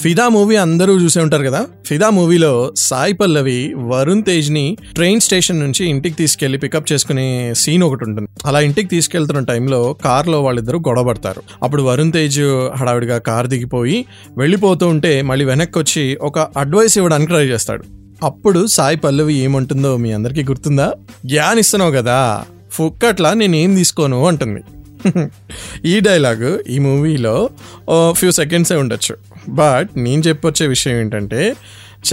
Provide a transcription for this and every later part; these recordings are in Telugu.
ఫిదా మూవీ అందరూ చూసే ఉంటారు కదా? ఫిదా మూవీలో సాయి పల్లవి వరుణ్ తేజ్ని ట్రైన్ స్టేషన్ నుంచి ఇంటికి తీసుకెళ్ళి పికప్ చేసుకునే సీన్ ఒకటి ఉంటుంది. అలా ఇంటికి తీసుకెళ్తున్న టైంలో కార్లో వాళ్ళిద్దరూ గొడవపడతారు అప్పుడు వరుణ్ తేజ్ హడావిడిగా కార్ దిగిపోయి వెళ్ళిపోతూ ఉంటే మళ్ళీ వెనక్కి వచ్చి ఒక అడ్వైస్ ఇవ్వడానికి ట్రై చేస్తాడు. అప్పుడు సాయి పల్లవి ఏమంటుందో మీ అందరికీ గుర్తుందా? జ్ఞాన్ ఇస్తున్నావు కదా ఫుక్కట్లా నేనేం తీసుకోను అంటుంది. ఈ డైలాగ్ ఈ మూవీలో ఫ్యూ సెకండ్సే ఉండొచ్చు. బట్ నేను చెప్పొచ్చే విషయం ఏంటంటే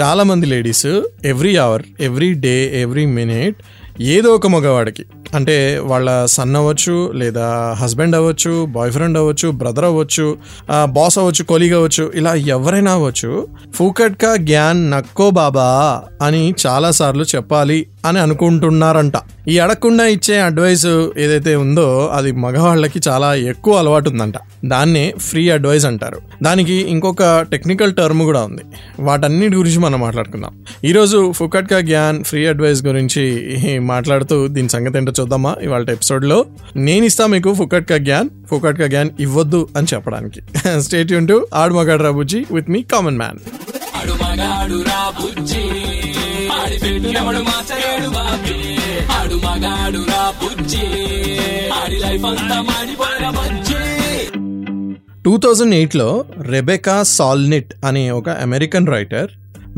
చాలామంది ladies every hour every day every minute ఏదో ఒక మగవాడికి అంటే వాళ్ళ సన్ అవ్వచ్చు లేదా హస్బెండ్ అవ్వచ్చు బాయ్ ఫ్రెండ్ అవ్వచ్చు బ్రదర్ అవ్వచ్చు బాస్ అవ్వచ్చు కొలీగ్ అవ్వచ్చు ఇలా ఎవరైనా అవ్వచ్చు ఫూకట్కా గ్యాన్ నక్కో బాబా అని చాలాసార్లు చెప్పాలి. అని అనుకుంటున్నారంట. ఈ అడగకుండా ఇచ్చే అడ్వైస్ ఏదైతే ఉందో అది మగవాళ్ళకి చాలా ఎక్కువ అలవాటు ఉందంట దాన్నే ఫ్రీ అడ్వైస్ అంటారు. దానికి ఇంకొక టెక్నికల్ టర్మ్ కూడా ఉంది. వాటన్నిటి గురించి మనం మాట్లాడుకుందాం. ఈరోజు ఫుకట్కా గ్యాన్ ఫ్రీ అడ్వైస్ గురించి మాట్లాడుతూ దీని సంగతి ఏంటో చూద్దామా? ఇవాళ ఎపిసోడ్లో నేను ఇస్తా మీకు ఫుకట్కా గ్యాన్ ఫుకట్కా గ్యాన్ ఇవ్వద్దు అని చెప్పడానికి. స్టేట్ యూన్ టు ఆడు మగాడు రాబుజీ విత్ మీ కామన్ మ్యాన్ ఆడి ఆడు మగాడు బుజ్జి. ఆడి లైఫ్ అంతా మాడిపోయిన బజ్జి. టూ థౌజండ్ ఎయిట్లో రెబెకా సాల్నిట్ అనే ఒక American writer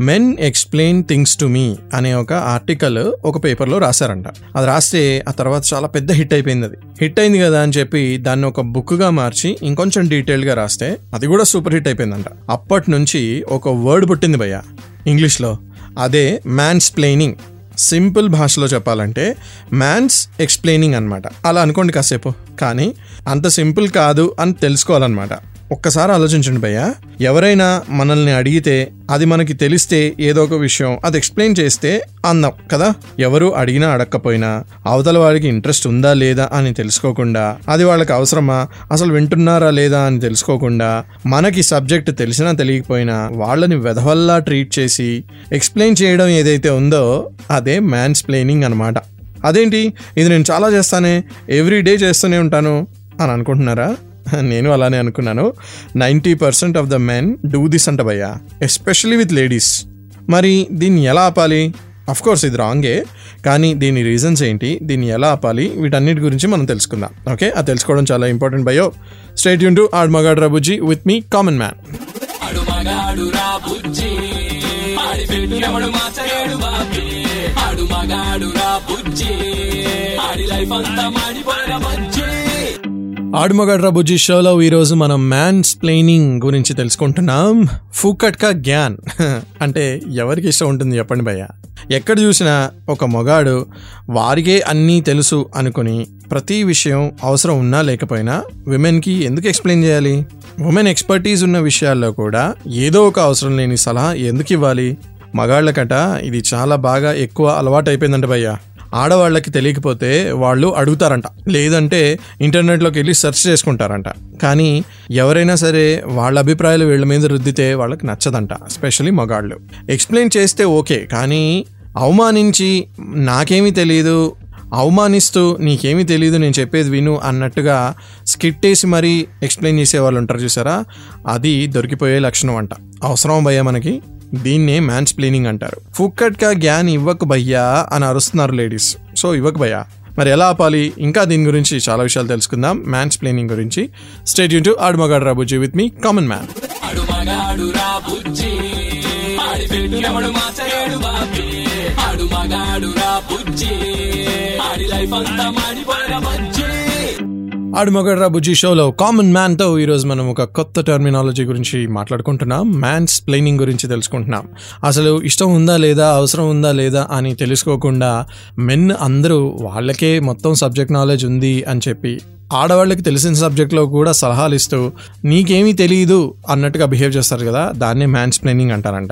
men explain things to me అనే ఒక ఆర్టికల్ ఒక పేపర్లో రాశారంట. అది రాస్తే ఆ తర్వాత చాలా పెద్ద హిట్ అయిపోయింది అది. హిట్ అయింది కదా అని చెప్పి దాన్ని ఒక బుక్గా మార్చి ఇంకొంచెం డీటెయిల్గా రాస్తే అది కూడా సూపర్ హిట్ అయిపోయిందంట. అప్పటి నుంచి ఒక వర్డ్ పుట్టింది భయ్య. ఇంగ్లీష్లో అదే మ్యాన్స్ ప్లెయినింగ్ సింపుల్ భాషలో చెప్పాలంటే మ్యాన్స్ ఎక్స్ప్లెయినింగ్ అనమాట అలా అనుకోండి కాసేపు. కానీ అంత సింపుల్ కాదు అని తెలుసుకోవాలన్నమాట. ఒక్కసారి ఆలోచించండి భయ్య. ఎవరైనా మనల్ని అడిగితే అది మనకి తెలిస్తే ఏదో ఒక విషయం అది ఎక్స్ప్లెయిన్ చేస్తే అందం కదా? ఎవరు అడిగినా అడగకపోయినా అవతల వాడికి ఇంట్రెస్ట్ ఉందా లేదా అని తెలుసుకోకుండా అది వాళ్ళకి అవసరమా అసలు వింటున్నారా లేదా అని తెలుసుకోకుండా మనకి సబ్జెక్ట్ తెలిసినా తెలియకపోయినా వాళ్ళని వెధవల్లా ట్రీట్ చేసి ఎక్స్ప్లెయిన్ చేయడం ఏదైతే ఉందో అదే మ్యాన్స్ ప్లేనింగ్ అనమాట అదేంటి? ఇది నేను చాలా చేస్తానే ఎవ్రీ డే చేస్తూనే ఉంటాను అని అనుకుంటున్నారా? నేను అలానే అనుకున్నాను. Ninety percent of the men do this అంట భయ్యా ఎస్పెషలీ విత్ లేడీస్. మరి దీన్ని ఎలా ఆపాలి? అఫ్ కోర్స్ ఇది రాంగే కానీ దీని రీజన్స్ ఏంటి? దీన్ని ఎలా ఆపాలి? వీటన్నిటి గురించి మనం తెలుసుకుందాం. ఓకే? అది తెలుసుకోవడం చాలా ఇంపార్టెంట్ భయో స్టేట్ యూన్ టు ఆడ్ మగాడ్ రబుజీ విత్ మీ కామన్ మ్యాన్ ఆడి లైఫ్ అంతా మాడిపోయిన బజ్జి. ఆడుమగడ్ర బుజ్జి షోలో ఈరోజు మనం మ్యాన్స్ స్ప్లెయినింగ్ గురించి తెలుసుకుంటున్నాం. ఫూకట్కా గ్యాన్ అంటే ఎవరికి ఇష్టం ఉంటుంది చెప్పండి భయ్య. ఎక్కడ చూసినా ఒక మొగాడు వారికే అన్నీ తెలుసు అనుకుని ప్రతి విషయం అవసరం ఉన్నా లేకపోయినా విమెన్కి ఎందుకు ఎక్స్ప్లెయిన్ చేయాలి? ఉమెన్ ఎక్స్పర్టీస్ ఉన్న విషయాల్లో కూడా ఏదో ఒక అవసరం లేని సలహా ఎందుకు ఇవ్వాలి? మగాళ్ళకట ఇది చాలా బాగా ఎక్కువ అలవాటు అయిపోయిందంట భయ్యా. ఆడవాళ్ళకి తెలియకపోతే వాళ్ళు అడుగుతారంట. లేదంటే ఇంటర్నెట్లోకి వెళ్ళి సెర్చ్ చేసుకుంటారంట. కానీ ఎవరైనా సరే వాళ్ళ అభిప్రాయాలు వీళ్ళ మీద రుద్దితే వాళ్ళకి నచ్చదంట ఎస్పెషలీ మగాళ్ళు. ఎక్స్ప్లెయిన్ చేస్తే ఓకే కానీ అవమానించి నాకేమీ తెలియదు అవమానిస్తూ నీకేమీ తెలియదు నేను చెప్పేది విను అన్నట్టుగా స్కిట్ వేసి మరీ ఎక్స్ప్లెయిన్ చేసే వాళ్ళు ఉంటారు చూసారా? అది దొరికిపోయే లక్షణం అంట. అవసరం భయ మనకి. దీన్నే మ్యాన్స్ ప్లేనింగ్ అంటారు. ఫుక్కట్గా గ్యాన్ ఇవ్వకు భయ్యా అని అరుస్తున్నారు లేడీస్ సో ఇవ్వకు భయ్యా. మరి ఎలా ఆపాలి? ఇంకా దీని గురించి చాలా విషయాలు తెలుసుకుందాం మ్యాన్స్ ప్లేనింగ్ గురించి స్టేట్ యూన్ to ఆడుమగాడు రాబుజీ with me common man ఆడి లైఫ్ అంతా మాడిపోయిన మంచి ఆడు మొగడ్రా బుజ్జి షోలో కామన్ మ్యాన్తో ఈరోజు మనం ఒక కొత్త టర్మినాలజీ గురించి మాట్లాడుకుంటున్నాం. మ్యాన్స్ ప్లేనింగ్ గురించి తెలుసుకుంటున్నాం. అసలు ఇష్టం ఉందా లేదా అవసరం ఉందా లేదా అని తెలుసుకోకుండా మెన్ అందరూ వాళ్ళకే మొత్తం సబ్జెక్ట్ నాలెడ్జ్ ఉంది అని చెప్పి ఆడవాళ్ళకి తెలిసిన సబ్జెక్ట్లో కూడా సలహాలు ఇస్తూ నీకేమీ తెలియదు అన్నట్టుగా బిహేవ్ చేస్తారు కదా దాన్నే మ్యాన్స్ ప్లేనింగ్ అంటారంట.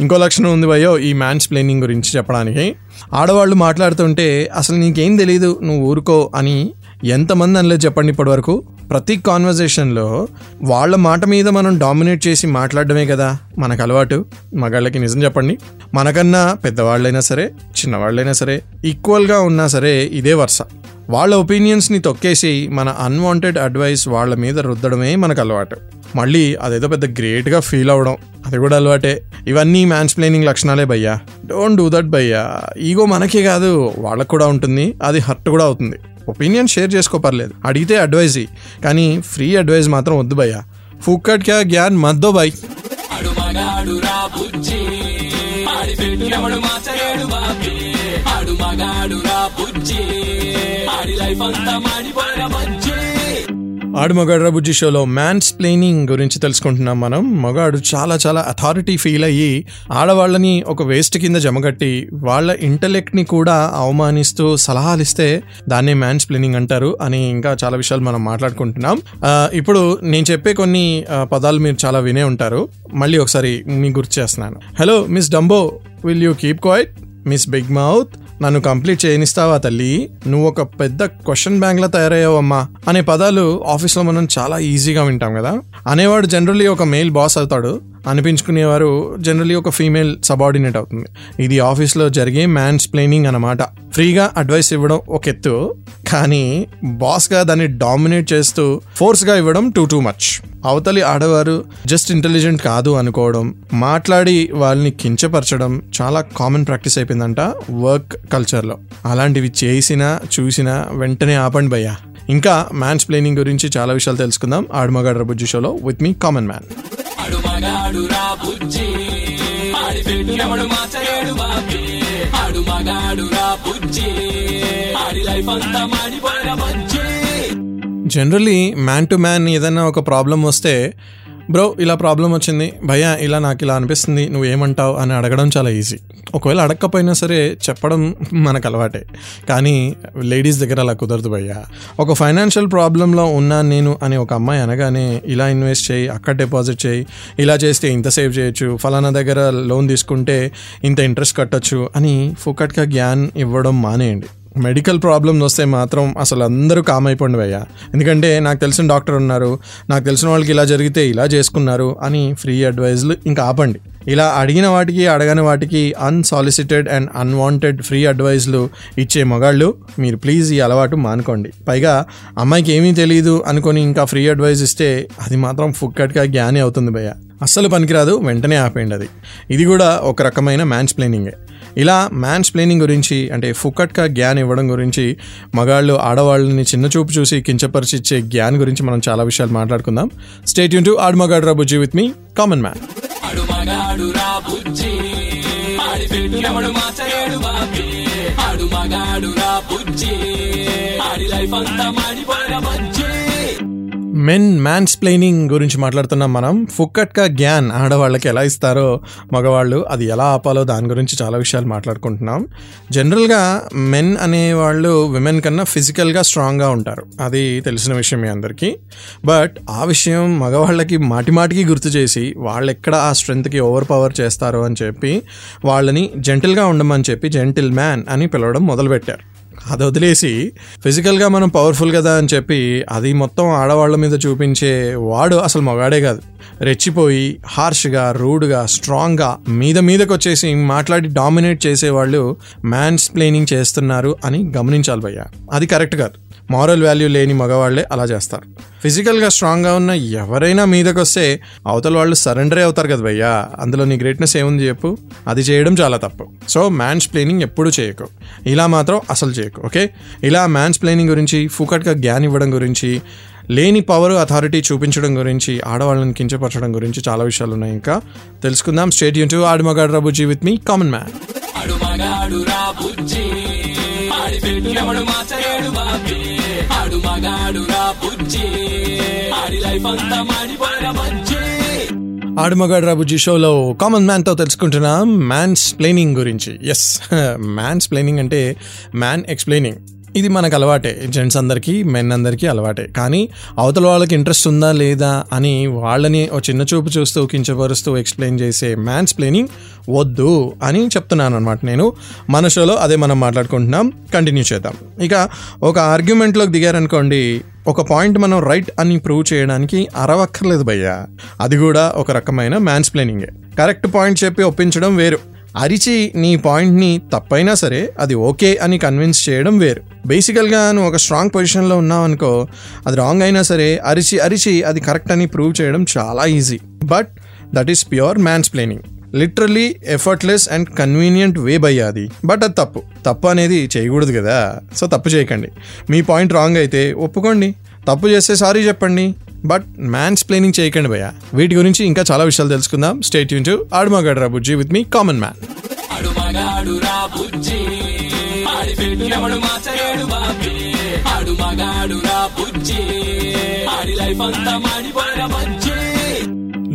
ఇంకో లక్షణం ఉంది భయో ఈ మ్యాన్స్ ప్లేనింగ్ గురించి చెప్పడానికి. ఆడవాళ్ళు మాట్లాడుతుంటే అసలు నీకేం తెలియదు నువ్వు ఊరుకో అని ఎంతమంది అనలేదు చెప్పండి ఇప్పటి వరకు ప్రతి కాన్వర్జేషన్లో వాళ్ళ మాట మీద మనం డామినేట్ చేసి మాట్లాడడమే కదా మనకు అలవాటు. మగాళ్ళకి నిజం చెప్పండి. మనకన్నా పెద్దవాళ్ళైనా సరే చిన్నవాళ్ళైనా సరే ఈక్వల్గా ఉన్నా సరే ఇదే వరుస. వాళ్ళ ఒపీనియన్స్ని తొక్కేసి మన అన్వాంటెడ్ అడ్వైస్ వాళ్ళ మీద రుద్దడమే మనకు అలవాటు. మళ్ళీ అదేదో పెద్ద గ్రేట్గా ఫీల్ అవ్వడం అది కూడా అలవాటే. ఇవన్నీ మ్యాన్స్ ప్లేనింగ్ లక్షణాలే భయ్యా. డోంట్ డూ దట్ భయ్యా. ఈగో మనకే కాదు వాళ్ళకు కూడా ఉంటుంది అది హర్ట్ కూడా అవుతుంది. ఒపీనియన్ షేర్ చేసుకో పర్లేదు. అడిగితే అడ్వైజ్ కానీ ఫ్రీ అడ్వైజ్ మాత్రం వద్దు భయ్య. ఫుక్కట్ క్యా గ్యాన్ మద్దో బాయ్ ఆడి లైఫ్ అంతా మాడిపోయిన ఆడు మగాడు బుజ్జి షోలో మ్యాన్స్ ప్లేనింగ్ గురించి తెలుసుకుంటున్నాం మనం. మగాడు చాలా చాలా అథారిటీ ఫీల్ అయ్యి ఆడవాళ్ళని ఒక వేస్ట్ కింద జమగట్టి వాళ్ళ ఇంటలెక్ట్ని కూడా అవమానిస్తూ సలహాలు ఇస్తే దాన్నే మ్యాన్స్ ప్లేనింగ్ అంటారు అని ఇంకా చాలా విషయాలు మనం మాట్లాడుకుంటున్నాం. ఇప్పుడు నేను చెప్పే కొన్ని పదాలు మీరు చాలా వినే ఉంటారు. మళ్ళీ ఒకసారి మీకు గుర్తు చేస్తున్నాను. Hello miss Dumbo will you keep quiet miss big mouth నన్ను కంప్లీట్ చేయనిస్తావా తల్లి? నువ్వు ఒక పెద్ద క్వశ్చన్ బ్యాంక్లా తయారయ్యావమ్మా అనే పదాలు ఆఫీస్లో మనం చాలా ఈజీగా వింటాం కదా? అనేవాడు జనరలీ ఒక మెయిల్ బాస్ అవుతాడు. అనిపించుకునేవారు జనరలీ ఒక ఫీమేల్ సబార్డినేట్ అవుతుంది. ఇది ఆఫీస్లో జరిగే మ్యాన్స్ ప్లేనింగ్ అన్నమాట. ఫ్రీగా అడ్వైస్ ఇవ్వడం ఒక ఎత్తు కానీ బాస్గా దాన్ని డామినేట్ చేస్తూ ఫోర్స్గా ఇవ్వడం టూ టూ మచ్. అవతలి ఆడవారు జస్ట్ ఇంటెలిజెంట్ కాదు అనుకోవడం మాట్లాడి వాళ్ళని కించపరచడం చాలా కామన్ ప్రాక్టీస్ అయిపోయిందంట వర్క్ కల్చర్లో అలాంటివి చేసినా చూసినా వెంటనే ఆపండి భయ్యా. ఇంకా మ్యాన్స్ ప్లేనింగ్ గురించి చాలా విషయాలు తెలుసుకుందాం ఆడుమగాడు రబుజ్జి షోలో విత్ మీ కామన్ మ్యాన్ ఆడి లైఫ్ అంతా మాడిపోయిన జనరలీ మ్యాన్ టు మ్యాన్ ఏదైనా ఒక ప్రాబ్లం వస్తే బ్రో ఇలా ప్రాబ్లం వచ్చింది. భయ్యా ఇలా నాకు ఇలా అనిపిస్తుంది. నువ్వు ఏమంటావు? అని అడగడం చాలా ఈజీ ఒకవేళ అడగకపోయినా సరే చెప్పడం మనకు అలవాటే. కానీ లేడీస్ దగ్గర అలా కుదరదు భయ్యా. ఒక ఫైనాన్షియల్ ప్రాబ్లంలో ఉన్నాను నేను అని ఒక అమ్మాయి అనగానే ఇలా ఇన్వెస్ట్ చేయి అక్కడ డిపాజిట్ చేయి. ఇలా చేస్తే ఇంత సేవ్ చేయొచ్చు. ఫలానా దగ్గర లోన్ తీసుకుంటే ఇంత ఇంట్రెస్ట్ కట్టొచ్చు అని ఫుకట్గా జ్ఞాన్ ఇవ్వడం మానేయండి. మెడికల్ ప్రాబ్లమ్స్ వస్తే మాత్రం అసలు అందరూ కామ్ అయిపోండి భయ్యా ఎందుకంటే నాకు తెలిసిన డాక్టర్ ఉన్నారు నాకు తెలిసిన వాళ్ళకి ఇలా జరిగితే ఇలా చేసుకున్నారు అని ఫ్రీ అడ్వైజ్లు ఇంకా ఆపండి. ఇలా అడిగిన వాటికి అడగని వాటికి అన్సాలిసిటెడ్ అండ్ అన్వాంటెడ్ ఫ్రీ అడ్వైజ్లు ఇచ్చే మగాళ్ళు మీరు ప్లీజ్ ఈ అలవాటు మానుకోండి. పైగా అమ్మాయికి ఏమీ తెలియదు అనుకొని ఇంకా ఫ్రీ అడ్వైజ్ ఇస్తే అది మాత్రం ఫుక్కట్గా జ్ఞాని అవుతుంది భయ్య. అస్సలు పనికిరాదు వెంటనే ఆపేయండి అది. ఇది కూడా ఒక రకమైన మ్యాన్స్ ప్లేనింగే ఇలా మ్యాన్స్ ప్లేనింగ్ గురించి అంటే ఫుకట్గా జ్ఞాన్ ఇవ్వడం గురించి మగాళ్ళు ఆడవాళ్ళని చిన్న చూపు చూసి కించపరిచిచ్చే జ్ఞాన్ గురించి మనం చాలా విషయాలు మాట్లాడుకుందాం. State Yoon to Aadu Magaadu Ra Bujji with me common man Audi life అంతా మాడిపోయిన బజ్జీ. మెన్ మ్యాన్స్ స్ప్లెయినింగ్ గురించి మాట్లాడుతున్నాం మనం ఫుక్కట్గా గ్యాన్ ఆడవాళ్ళకి ఎలా ఇస్తారో మగవాళ్ళు అది ఎలా ఆపాలో దాని గురించి చాలా విషయాలు మాట్లాడుకుంటున్నాం. జనరల్గా మెన్ అనేవాళ్ళు విమెన్ కన్నా ఫిజికల్గా స్ట్రాంగ్గా ఉంటారు. అది తెలిసిన విషయం మీ అందరికీ. బట్ ఆ విషయం మగవాళ్ళకి మాటిమాటికి గుర్తు చేసి వాళ్ళు ఎక్కడ ఆ స్ట్రెంగ్త్కి ఓవర్ పవర్ చేస్తారో అని చెప్పి వాళ్ళని జెంటిల్గా ఉండమని చెప్పి జెంటిల్ మ్యాన్ అని పిలవడం మొదలుపెట్టారు. అది వదిలేసి ఫిజికల్గా మనం పవర్ఫుల్ కదా అని చెప్పి అది మొత్తం ఆడవాళ్ళ మీద చూపించే వాడు అసలు మగాడే కాదు. రెచ్చిపోయి హార్ష్గా రూడ్గా స్ట్రాంగ్గా మీద మీదకి వచ్చేసి మాట్లాడి డామినేట్ చేసేవాళ్ళు మ్యాన్స్ ప్లేనింగ్ చేస్తున్నారు అని గమనించాలి భయ్య. అది కరెక్ట్ కాదు. మారల్ వాల్యూ లేని మగవాళ్ళే అలా చేస్తారు. ఫిజికల్గా స్ట్రాంగ్గా ఉన్న ఎవరైనా మీదకి వస్తే అవతల వాళ్ళు సరెండరే అవుతారు కదా భయ్యా? అందులో నీ గ్రేట్నెస్ ఏముంది చెప్పు? అది చేయడం చాలా తప్పు. సో మ్యాన్స్ ప్లేనింగ్ ఎప్పుడు చేయకు. ఇలా మాత్రం అసలు చేయకు ఓకే ఇలా మ్యాన్స్ ప్లేనింగ్ గురించి ఫుకట్గా గ్యాన్ ఇవ్వడం గురించి లేని పవర్ అథారిటీ చూపించడం గురించి ఆడవాళ్ళని కించపరచడం గురించి చాలా విషయాలు ఉన్నాయి ఇంకా. తెలుసుకుందాం. స్టేట్ యూన్ to ఆడుమగాడు రాబుజీ with me common man Aadu Magaadu Ra బుజ్జి ఆడి పెట్టినప్పుడు మార్చలేడు బాబీ ఆడు మగాడు రా బుజ్జి. ఆడి లైఫ్ అంతా మాడిపోయిన బుజ్జి. ఆడమగాడు రాబుజీ షోలో కామన్ మ్యాన్తో తెలుసుకుంటున్నాం మ్యాన్స్ ప్లేనింగ్ గురించి. ఎస్ మ్యాన్స్ ప్లేనింగ్ అంటే మ్యాన్ ఎక్స్ప్లెయినింగ్ ఇది మనకు అలవాటే. జెంట్స్ అందరికీ మెన్ అందరికీ అలవాటే. కానీ అవతల వాళ్ళకి ఇంట్రెస్ట్ ఉందా లేదా అని వాళ్ళని ఓ చిన్న చూపు చూస్తూ కించపరుస్తూ ఎక్స్ప్లెయిన్ చేసే మ్యాన్స్ ప్లేనింగ్ వద్దు అని చెప్తున్నాను అనమాట నేను. మన షోలో అదే మనం మాట్లాడుకుంటున్నాం. కంటిన్యూ చేద్దాం. ఇక ఒక ఆర్గ్యుమెంట్లోకి దిగారనుకోండి. ఒక పాయింట్ మనం రైట్ అని ప్రూవ్ చేయడానికి అరవక్కర్లేదు భయ్యా. అది కూడా ఒక రకమైన మ్యాన్స్ ప్లేనింగే కరెక్ట్ పాయింట్ చెప్పి ఒప్పించడం వేరు. అరిచి నీ పాయింట్ని తప్పైనా సరే అది ఓకే అని కన్విన్స్ చేయడం వేరు. బేసికల్గా నువ్వు ఒక స్ట్రాంగ్ పొజిషన్లో ఉన్నావు అనుకో అది రాంగ్ అయినా సరే అరిచి అరిచి అది కరెక్ట్ అని ప్రూవ్ చేయడం చాలా easy. But that is pure mansplaining literally effortless and convenient way బయ్యా అది. బట్ అది తప్పు. తప్పు అనేది చేయకూడదు కదా. సో తప్పు చేయకండి. మీ పాయింట్ రాంగ్ అయితే ఒప్పుకోండి. తప్పు చేస్తే సారీ చెప్పండి. బట్ మ్యాన్స్ ప్లేనింగ్ చేయకండి భయ్య. వీటి గురించి ఇంకా చాలా విషయాలు తెలుసుకుందాం. స్టేట్ యూన్ టు ఆడమగడ్ రాబుజ్జీ విత్ మీ కామన్ మ్యాన్ ఆడు మగాడు రా బుజ్జి. ఆడి పెట్టినప్పుడు మార్చలేడు బాబీ. ఆడు మగాడు రా బుజ్జి. ఆడి లైఫ్ అంతా మాడిపోయిన బుజ్జి.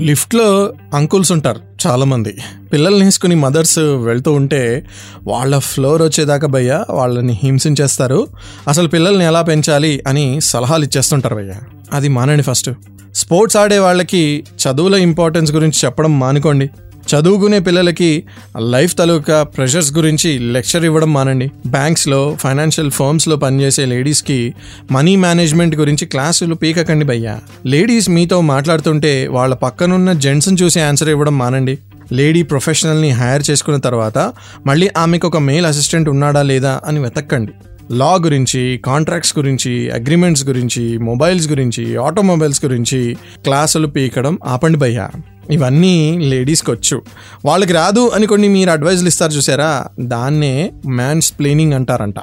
లిఫ్ట్లో అంకుల్స్ ఉంటారు చాలా మంది పిల్లల్ని వేసుకుని మదర్స్ వెళ్తూ ఉంటే వాళ్ళ ఫ్లోర్ వచ్చేదాకా భయ్య వాళ్ళని హింసించేస్తారు. అసలు పిల్లల్ని ఎలా పెంచాలి అని సలహాలు ఇచ్చేస్తుంటారు భయ్య. అది మానండి ఫస్ట్. స్పోర్ట్స్ ఆడే వాళ్ళకి చదువుల ఇంపార్టెన్స్ గురించి చెప్పడం మానుకోండి. చదువుకునే పిల్లలకి లైఫ్ తాలూకా ప్రెషర్స్ గురించి లెక్చర్ ఇవ్వడం మానండి. బ్యాంక్స్లో ఫైనాన్షియల్ ఫర్మ్స్లో పనిచేసే లేడీస్కి మనీ మేనేజ్మెంట్ గురించి క్లాసులు పీకకండి భయ్యా. లేడీస్ మీతో మాట్లాడుతుంటే వాళ్ళ పక్కనున్న జెంట్స్ని చూసి ఆన్సర్ ఇవ్వడం మానండి. లేడీ ప్రొఫెషనల్ని హైర్ చేసుకున్న తర్వాత మళ్ళీ ఆమెకు ఒక మేల్ అసిస్టెంట్ ఉన్నాడా లేదా అని వెతక్కండి. లా గురించి కాంట్రాక్ట్స్ గురించి అగ్రిమెంట్స్ గురించి మొబైల్స్ గురించి ఆటోమొబైల్స్ గురించి క్లాసులు పీకడం ఆపండి భయ్యా. ఇవన్నీ లేడీస్కి వచ్చు వాళ్ళకి రాదు అని కొన్ని మీరు అడ్వైజులు ఇస్తారు చూసారా? దాన్నే మ్యాన్స్ ప్లేనింగ్ అంటారంట.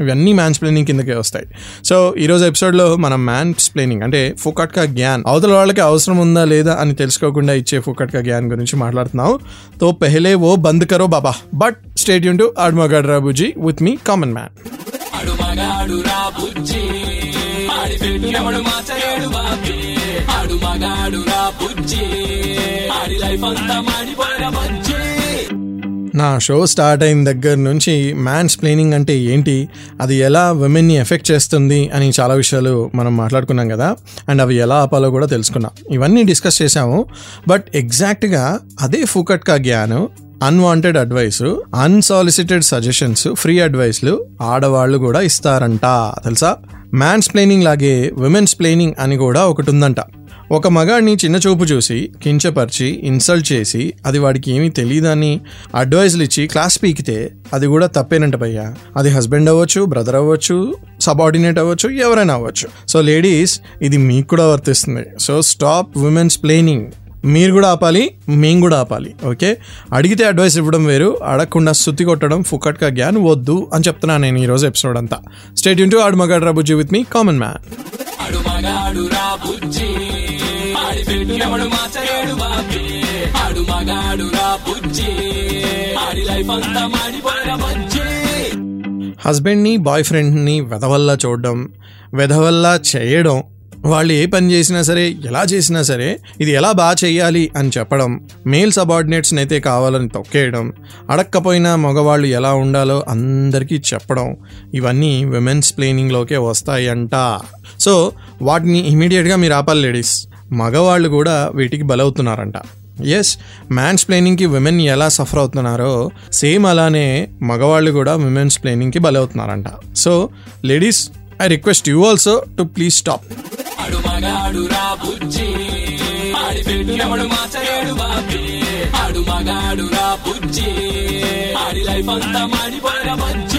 ఇవన్నీ మ్యాన్స్ ప్లేనింగ్ కిందకే వస్తాయి. సో ఈరోజు ఎపిసోడ్లో మనం మ్యాన్స్ ప్లేనింగ్ అంటే ఫుకట్కా గ్యాన్ అవతల వాళ్ళకి అవసరం ఉందా లేదా అని తెలుసుకోకుండా ఇచ్చే ఫుకట్కా గ్యాన్ గురించి మాట్లాడుతున్నాం తో పెహలే ఓ బంద్ కరో బాబా. బట్ స్టేట్ యూన్ to ఆడ్మగడ్ రాబుజీ with me common man ఆడు మగాడు రా బుజ్జి. ఆడి పెట్టినప్పుడు మాచలేడు బాబీ. ఆడు మగాడు రా బుజ్జి. ఆడి లైఫ్ అంతా మాడిపోయిన బుజ్జి. నా షో స్టార్ట్ అయిన దగ్గర నుంచి మ్యాన్స్ ప్లేనింగ్ అంటే ఏంటి? అది ఎలా విమెన్ని ఎఫెక్ట్ చేస్తుంది అని చాలా విషయాలు మనం మాట్లాడుకున్నాం కదా. అండ్ అవి ఎలా ఆపాలో కూడా తెలుసుకున్నాం. ఇవన్నీ డిస్కస్ చేసాము బట్ ఎగ్జాక్ట్గా అదే ఫుకట్కా గ్యాను unwanted advice unsolicited suggestions free అడ్వైస్లు ఆడవాళ్ళు కూడా ఇస్తారంట. తెలుసా? మ్యాన్స్ ప్లేనింగ్ లాగే విమెన్స్ ప్లేనింగ్ అని కూడా ఒకటి ఉందంట. ఒక మగాడిని చిన్న చూపు చూసి కించపరిచి ఇన్సల్ట్ చేసి అది వాడికి ఏమీ తెలియదని అడ్వైజ్లు ఇచ్చి క్లాస్ పీకితే అది కూడా తప్పేనంట భయ్యా. అది హస్బెండ్ అవ్వచ్చు బ్రదర్ అవ్వచ్చు సబార్డినేట్ అవ్వచ్చు ఎవరైనా అవ్వచ్చు. సో లేడీస్ ఇది మీకు కూడా వర్తిస్తుంది. సో స్టాప్ విమెన్స్ ప్లేనింగ్ మీరు కూడా ఆపాలి మేము కూడా ఆపాలి ఓకే? అడిగితే అడ్వైస్ ఇవ్వడం వేరు అడగకుండా సుత్తి కొట్టడం ఫుకట్గా జ్ఞాన్ వద్దు అని చెప్తున్నాను నేను ఈరోజు ఎపిసోడ్ అంతా. స్టేట్ యూన్ టు ఆడు మగాడు రాబుజీ విత్ మీ కామన్ మ్యాన్ ఆడు మగాడు రా బుజ్జి. ఆడి పెట్టినప్పుడు మార్చలేడు బాబీ. ఆడు మగాడు రా బుజ్జి. ఆడి లైఫ్ అంతా మాడిపోయిన బుజ్జి. హస్బెండ్ని బాయ్ ఫ్రెండ్ని వెధవల్లా చూడడం వెధవల్లా చేయడం వాళ్ళు ఏ పని చేసినా సరే ఎలా చేసినా సరే ఇది ఎలా బాగా చేయాలి అని చెప్పడం మేల్ సబార్డినేట్స్ని అయితే కావాలని తొక్కేయడం అడక్కపోయినా మగవాళ్ళు ఎలా ఉండాలో అందరికీ చెప్పడం ఇవన్నీ విమెన్స్ ప్లేనింగ్లోకే వస్తాయంట. సో వాటిని ఇమీడియట్గా మీరు ఆపాలి లేడీస్. మగవాళ్ళు కూడా వీటికి బలవుతున్నారంట. ఎస్ మ్యాన్స్ ప్లేనింగ్కి విమెన్ ఎలా సఫర్ అవుతున్నారో సేమ్ అలానే మగవాళ్ళు కూడా విమెన్స్ ప్లేనింగ్కి బలవుతున్నారంట. So ladies I request you also to please stop ఆడు మగాడు రా బుజ్జి. ఆడి పెట్టినప్పుడు మార్చలేడు బాబి. ఆడు మగాడు రా బుజ్జి. ఆడి లైఫ్ అంతా మాడిపోయిన బుజ్జి.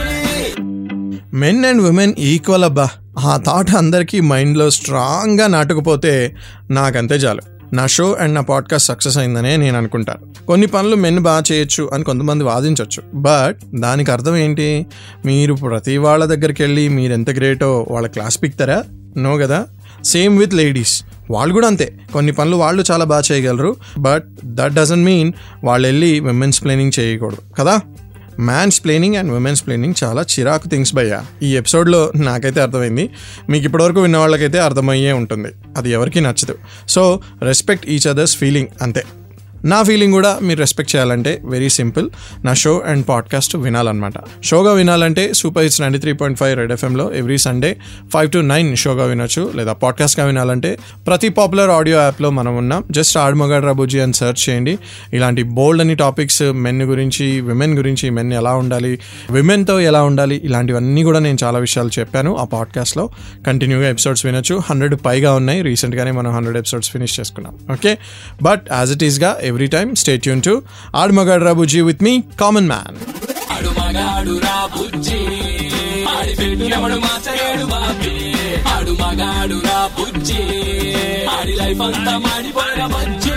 మెన్ అండ్ ఉమెన్ ఈక్వల్ అబ్బా. ఆ థాట్ అందరికీ మైండ్లో స్ట్రాంగ్గా నాటుకుపోతే నాకంతే చాలు. నా షో అండ్ నా పాడ్కాస్ట్ సక్సెస్ అయిందనే నేను అనుకుంటాను కొన్ని పనులు మెన్ బాగా చేయొచ్చు అని కొంతమంది వాదించవచ్చు బట్ దానికి అర్థం ఏంటి? మీరు ప్రతి వాళ్ళ దగ్గరికి వెళ్ళి మీరు ఎంత గ్రేటో వాళ్ళ క్లాస్ పిక్తారా నో కదా? సేమ్ విత్ లేడీస్ వాళ్ళు కూడా అంతే. కొన్ని పనులు వాళ్ళు చాలా బాగా చేయగలరు. బట్ దట్ డజంట్ మీన్ వాళ్ళు వెళ్ళి విమెన్స్ ప్లేనింగ్ చేయకూడదు. కదా? Man's planning and women's planning చాలా చిరాకు థింగ్స్ భయ్యా. ఈ ఎపిసోడ్లో నాకైతే అర్థమైంది. మీకు ఇప్పటివరకు విన్న వాళ్ళకైతే అర్థమయ్యే ఉంటుంది. అది ఎవరికీ నచ్చదు. So respect each others feeling అంతే. నా ఫీలింగ్ కూడా మీరు రెస్పెక్ట్ చేయాలంటే వెరీ సింపుల్ నా షో అండ్ పాడ్కాస్ట్ వినాలన్నమాట. షోగా వినాలంటే super hits ninety three point five red ఎఫ్ఎంలో every Sunday five to nine షోగా వినొచ్చు. లేదా పాడ్కాస్ట్గా వినాలంటే ప్రతి పాపులర్ ఆడియో యాప్లో మనం ఉన్నాం. జస్ట్ ఆడమగాడ్ రబుజీ అని సెర్చ్ చేయండి. ఇలాంటి బోల్డ్ అని టాపిక్స్ మెన్ గురించి విమెన్ గురించి మెన్ ఎలా ఉండాలి విమెన్తో ఎలా ఉండాలి ఇలాంటివన్నీ కూడా నేను చాలా విషయాలు చెప్పాను ఆ పాడ్కాస్ట్లో కంటిన్యూగా ఎపిసోడ్స్ వినొచ్చు. హండ్రెడ్ పైగా ఉన్నాయి. రీసెంట్గానే మనం హండ్రెడ్ ఎపిసోడ్స్ ఫినిష్ చేసుకున్నాం. ఓకే బట్ యాజ్ ఇట్ ఈస్గా every time stay tune to ఆడమగాడ్ రబుజీ with me common man ఆడు మగాడు రా బుజ్జి ఆడి పెట్టినప్పుడు మాచలేడు బాబీ ఆడు మగాడు రా బుజ్జి ఆడి లైఫ్ అంతా మాడిపోయిన బజ్జి